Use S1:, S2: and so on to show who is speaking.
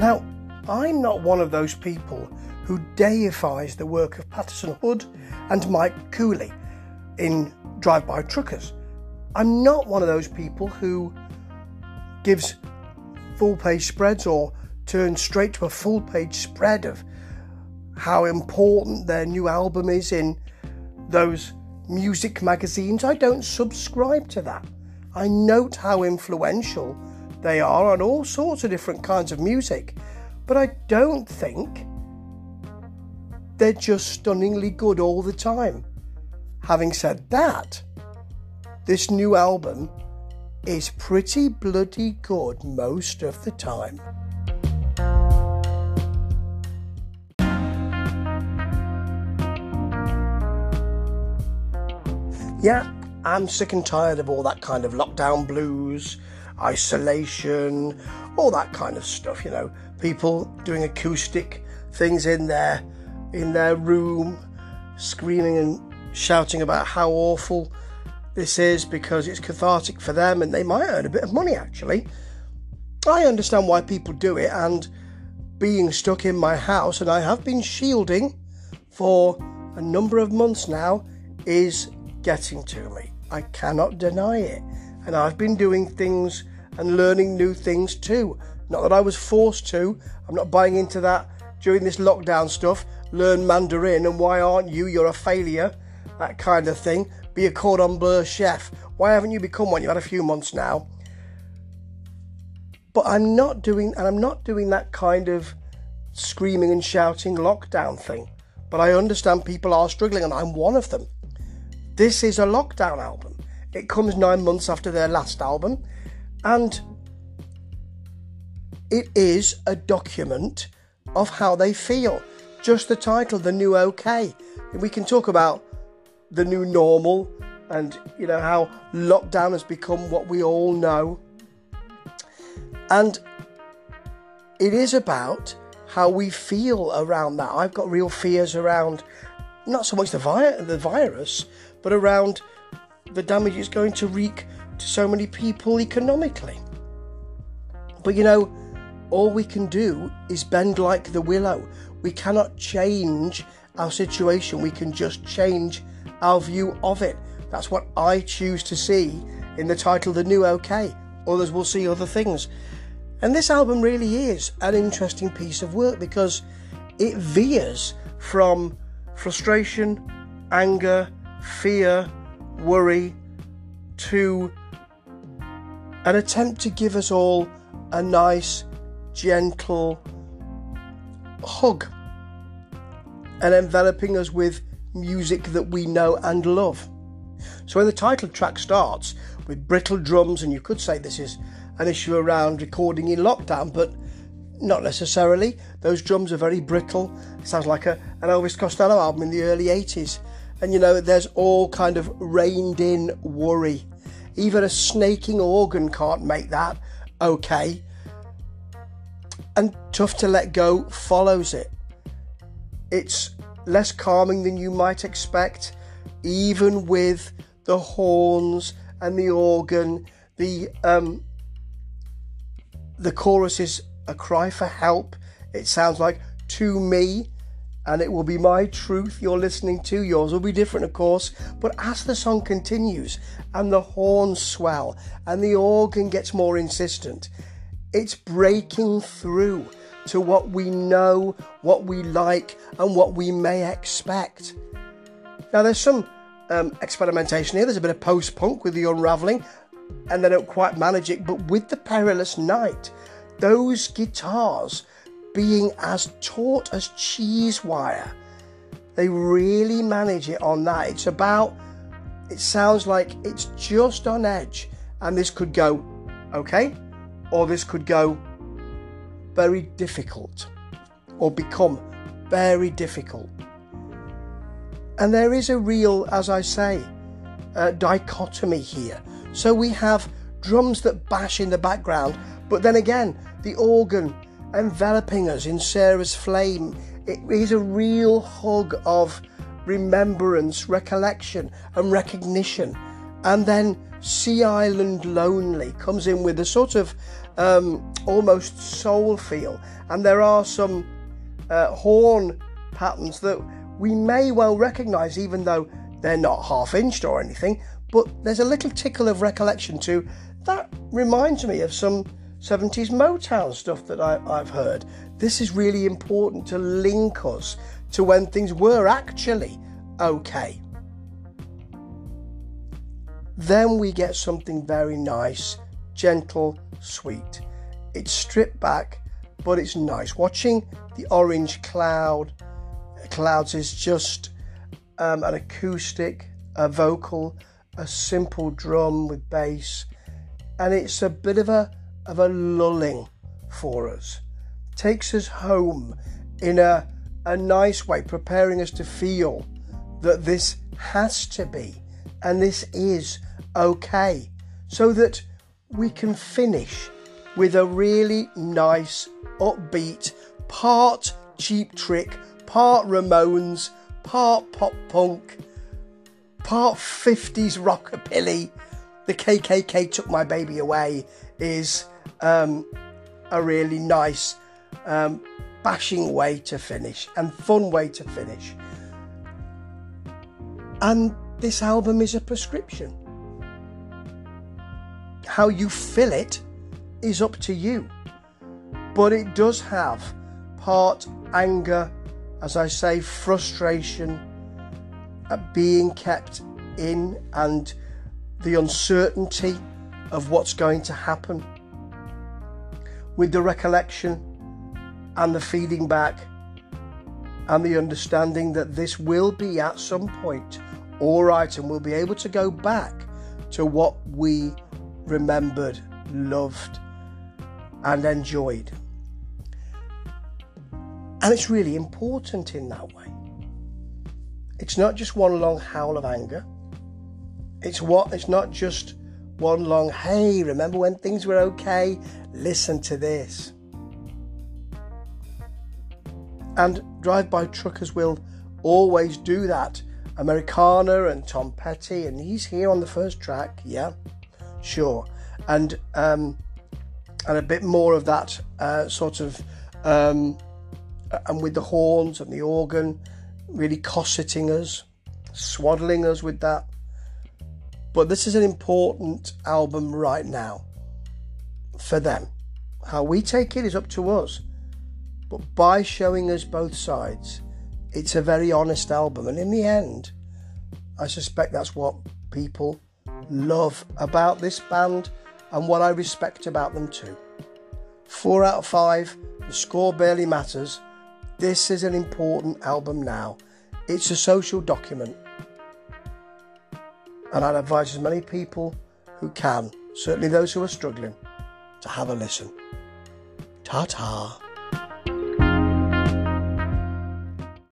S1: Now, I'm not one of those people who deifies the work of Patterson Hood and Mike Cooley in Drive By Truckers. I'm not one of those people who gives full page spreads or turns straight to a full page spread of how important their new album is in those music magazines. I don't subscribe to that. I note how influential they are on all sorts of different kinds of music, but I don't think they're just stunningly good all the time. Having said that, this new album is pretty bloody good most of the time. Yeah, I'm sick and tired of all that kind of lockdown blues, isolation, all that kind of stuff, you know. People doing acoustic things in their in their room, screaming and shouting about how awful this is because it's cathartic for them and they might earn a bit of money actually. I understand why people do it and being stuck in my house and I have been shielding for a number of months now is getting to me. I cannot deny it. And I've been doing things and learning new things too. Not that I was forced to. I'm not buying into that during this lockdown stuff. Learn Mandarin and why aren't you? You're a failure. That kind of thing. Be a cordon bleu chef. Why haven't you become one? You've had a few months now. But I'm not doing, and I'm not doing that kind of screaming and shouting lockdown thing. But I understand people are struggling, and I'm one of them. This is a lockdown album. It comes nine months after their last album, and it is a document of how they feel. Just the title, The New OK. We can talk about the new normal and you know how lockdown has become what we all know. And it is about how we feel around that. I've got real fears around not so much the, vi- the virus, but around the damage it's going to wreak to so many people economically. But you know, all we can do is bend like the willow. We cannot change our situation, we can just change our view of it. That's what I choose to see in the title The New OK. Others will see other things. And this album really is an interesting piece of work because it veers from frustration, anger, fear, worry, to an attempt to give us all a nice, gentle hug and enveloping us with music that we know and love. So when the title track starts with brittle drums, and you could say this is an issue around recording in lockdown, but not necessarily. Those drums are very brittle. sounds like a, an Elvis Costello album in the early 80s. And you know, there's all kind of reined in worry. Even a snaking organ can't make that okay. And Tough to Let Go follows it. It's less calming than you might expect, even with the horns and the organ. The um, the chorus is a cry for help. It sounds like to me and it will be my truth you're listening to. Yours will be different, of course. But as the song continues and the horns swell and the organ gets more insistent, it's breaking through to what we know, what we like, and what we may expect. Now, there's some um, experimentation here. There's a bit of post punk with the unraveling, and they don't quite manage it. But with the perilous night, those guitars being as taut as cheese wire. They really manage it on that. It's about, it sounds like it's just on edge, and this could go okay, or this could go very difficult, or become very difficult. And there is a real, as I say, uh, dichotomy here. So we have drums that bash in the background, but then again, the organ enveloping us in Sarah's flame. It is a real hug of remembrance, recollection, and recognition. And then Sea Island Lonely comes in with a sort of um, almost soul feel. And there are some uh, horn patterns that we may well recognise, even though they're not half inched or anything. But there's a little tickle of recollection too. That reminds me of some 70s Motown stuff that I, I've heard. This is really important to link us to when things were actually okay. Then we get something very nice, gentle, sweet. It's stripped back, but it's nice. Watching the orange cloud, clouds is just um, an acoustic, a vocal, a simple drum with bass, and it's a bit of a of a lulling for us. Takes us home in a a nice way, preparing us to feel that this has to be and this is okay, so that we can finish with a really nice, upbeat, part cheap trick, part Ramones, part pop punk, part 50s rockabilly. The KKK took my baby away is um, a really nice um, bashing way to finish and fun way to finish. And this album is a prescription. How you fill it is up to you. But it does have part anger, as I say, frustration at being kept in and the uncertainty of what's going to happen. With the recollection and the feeding back and the understanding that this will be at some point all right and we'll be able to go back to what we remembered, loved, and enjoyed. And it's really important in that way. It's not just one long howl of anger. It's what it's not just one long hey, remember when things were okay? Listen to this. And drive by truckers will always do that. Americana and Tom Petty, and he's here on the first track, yeah, sure. And um, and a bit more of that uh, sort of, um, and with the horns and the organ, really cosseting us, swaddling us with that. But this is an important album right now for them. How we take it is up to us. But by showing us both sides, it's a very honest album. And in the end, I suspect that's what people love about this band and what I respect about them too. Four out of five, the score barely matters. This is an important album now. It's a social document. And I'd advise as many people who can, certainly those who are struggling, to have a listen. Ta ta.